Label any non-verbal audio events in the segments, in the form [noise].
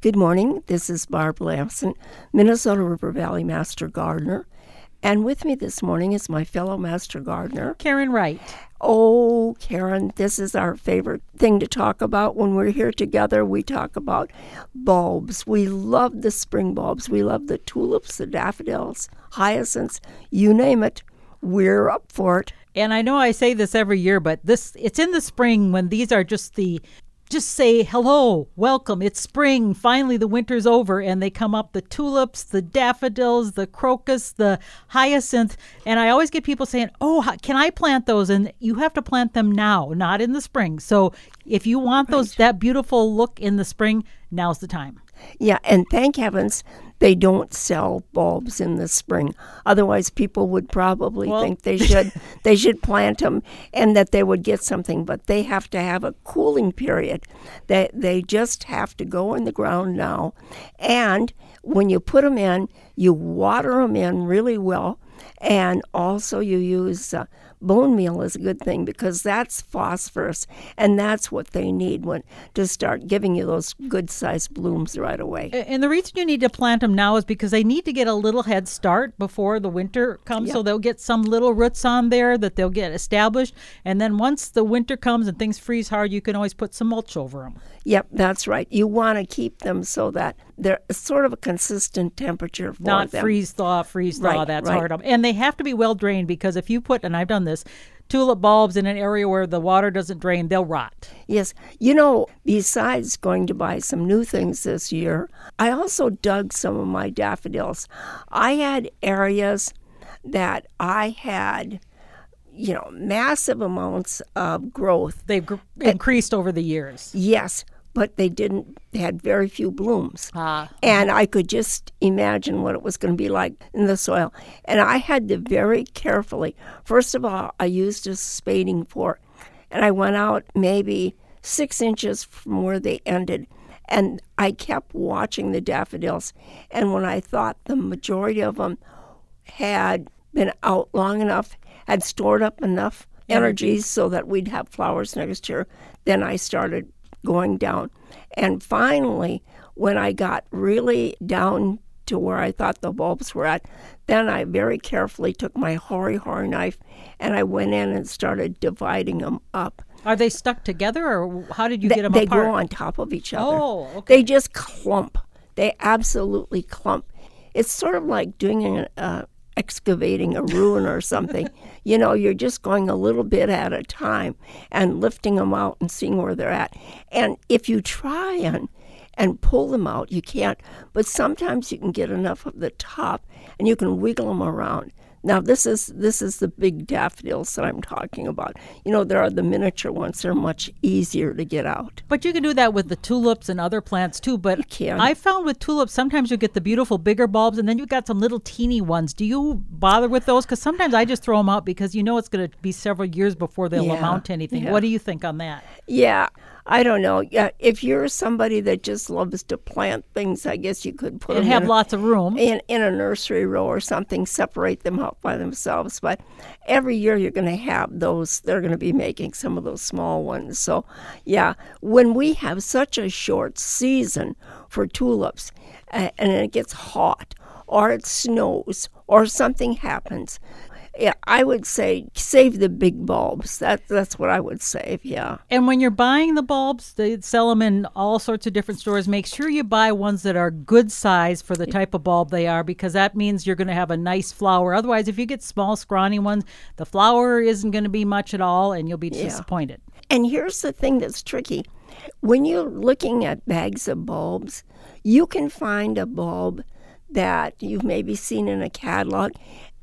Good morning. This is Barb Lamson, Minnesota River Valley Master Gardener. And with me this morning is my fellow Master Gardener, Karen Wright. Oh, Karen, this is our favorite thing to talk about when we're here together. We talk about bulbs. We love the spring bulbs. We love the tulips, the daffodils, hyacinths, you name it. We're up for it. And I know I say this every year, but this it's in the spring when these are just the just say hello, welcome. It's spring. Finally, the winter's over, and they come up the tulips, the daffodils, the crocus, the hyacinth. And I always get people saying, Oh, can I plant those? And you have to plant them now, not in the spring. So if you want those, right. that beautiful look in the spring, now's the time. Yeah, and thank heavens they don't sell bulbs in the spring. Otherwise, people would probably well, think they [laughs] should they should plant them and that they would get something. But they have to have a cooling period. They they just have to go in the ground now, and when you put them in, you water them in really well, and also you use. Uh, bone meal is a good thing because that's phosphorus and that's what they need when to start giving you those good sized blooms right away. And the reason you need to plant them now is because they need to get a little head start before the winter comes. Yep. So they'll get some little roots on there that they'll get established. And then once the winter comes and things freeze hard, you can always put some mulch over them. Yep, that's right. You want to keep them so that they're sort of a consistent temperature for Not them. freeze thaw, freeze thaw. Right, that's right. hard. And they have to be well drained because if you put, and I've done this, tulip bulbs in an area where the water doesn't drain, they'll rot. Yes. You know, besides going to buy some new things this year, I also dug some of my daffodils. I had areas that I had you know, massive amounts of growth. They've gr- eh, increased over the years. Yes, but they didn't they had very few blooms. Ah. and i could just imagine what it was going to be like in the soil. And i had to very carefully first of all i used a spading fork and i went out maybe six inches from where they ended and i kept watching the daffodils. And when i thought the majority of them had been out long enough had stored up enough energy so that we'd have flowers next year then i started going down. And finally, when I got really down to where I thought the bulbs were at, then I very carefully took my hori hori knife and I went in and started dividing them up. Are they stuck together, or how did you they, get them they apart? They grow on top of each other. Oh, okay. They just clump. They absolutely clump. It's sort of like doing an, uh, excavating a ruin or something. you know, you're just going a little bit at a time and lifting them out and seeing where they're at. And if you try and and pull them out, you can't. But sometimes you can get enough of the top and you can wiggle them around. Now this is this is the big daffodils that I'm talking about. You know, there are the miniature ones; they're much easier to get out. But you can do that with the tulips and other plants too. But I found with tulips, sometimes you get the beautiful bigger bulbs, and then you've got some little teeny ones. Do you bother with those? Because sometimes I just throw them out because you know it's going to be several years before they'll yeah, amount to anything. Yeah. What do you think on that? Yeah, I don't know. Yeah, if you're somebody that just loves to plant things, I guess you could put and them have in lots of room in in a nursery row or something. Separate them out by themselves. But every year you're going to have those. They're going to be making some of those small ones. So, yeah, when we have such a short season for tulips, uh, and it gets hot, or it snows, or something happens, yeah, I would say save the big bulbs. That that's what I would save. Yeah. And when you're buying the bulbs, they sell them in all sorts of different stores. Make sure you buy ones that are good size for the type of bulb they are, because that means you're going to have a nice flower. Otherwise, if you get small, scrawny ones, the flower isn't going to be much at all, and you'll be Yeah. disappointed. And here's the thing that's tricky. When you're looking at bags of bulbs, you can find a bulb that you've maybe seen in a catalog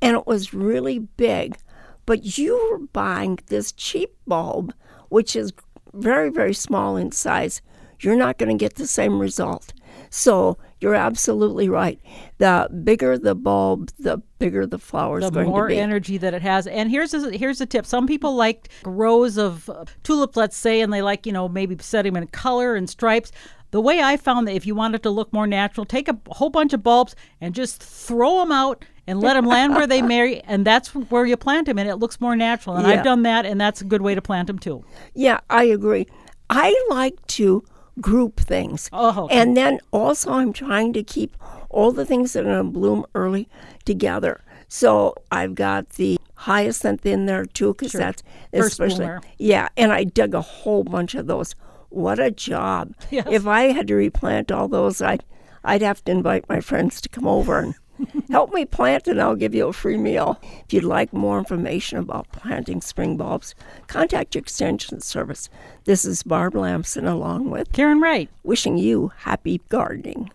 and it was really big, but you were buying this cheap bulb, which is very, very small in size. You're not going to get the same result. So you're absolutely right. The bigger the bulb, the bigger the flowers. the going more to be. energy that it has. And here's a, here's a tip: some people like rows of uh, tulips, let's say, and they like you know maybe set them in color and stripes. The way I found that if you want it to look more natural, take a whole bunch of bulbs and just throw them out and let them land where they [laughs] marry, and that's where you plant them, and it looks more natural. And Yeah. I've done that, and that's a good way to plant them too. Yeah, I agree. I like to group things. Oh, okay. And then also, I'm trying to keep all the things that are going to bloom early together. So I've got the hyacinth in there too, because Sure. that's First especially bloomer. yeah. And I dug a whole bunch of those. What a job! [laughs] Yes. If I had to replant all those, I'd I'd have to invite my friends to come over and help me plant, and I'll give you a free meal. If you'd like more information about planting spring bulbs, contact your extension service. This is Barb Lamson along with Karen Wright. wishing you happy gardening.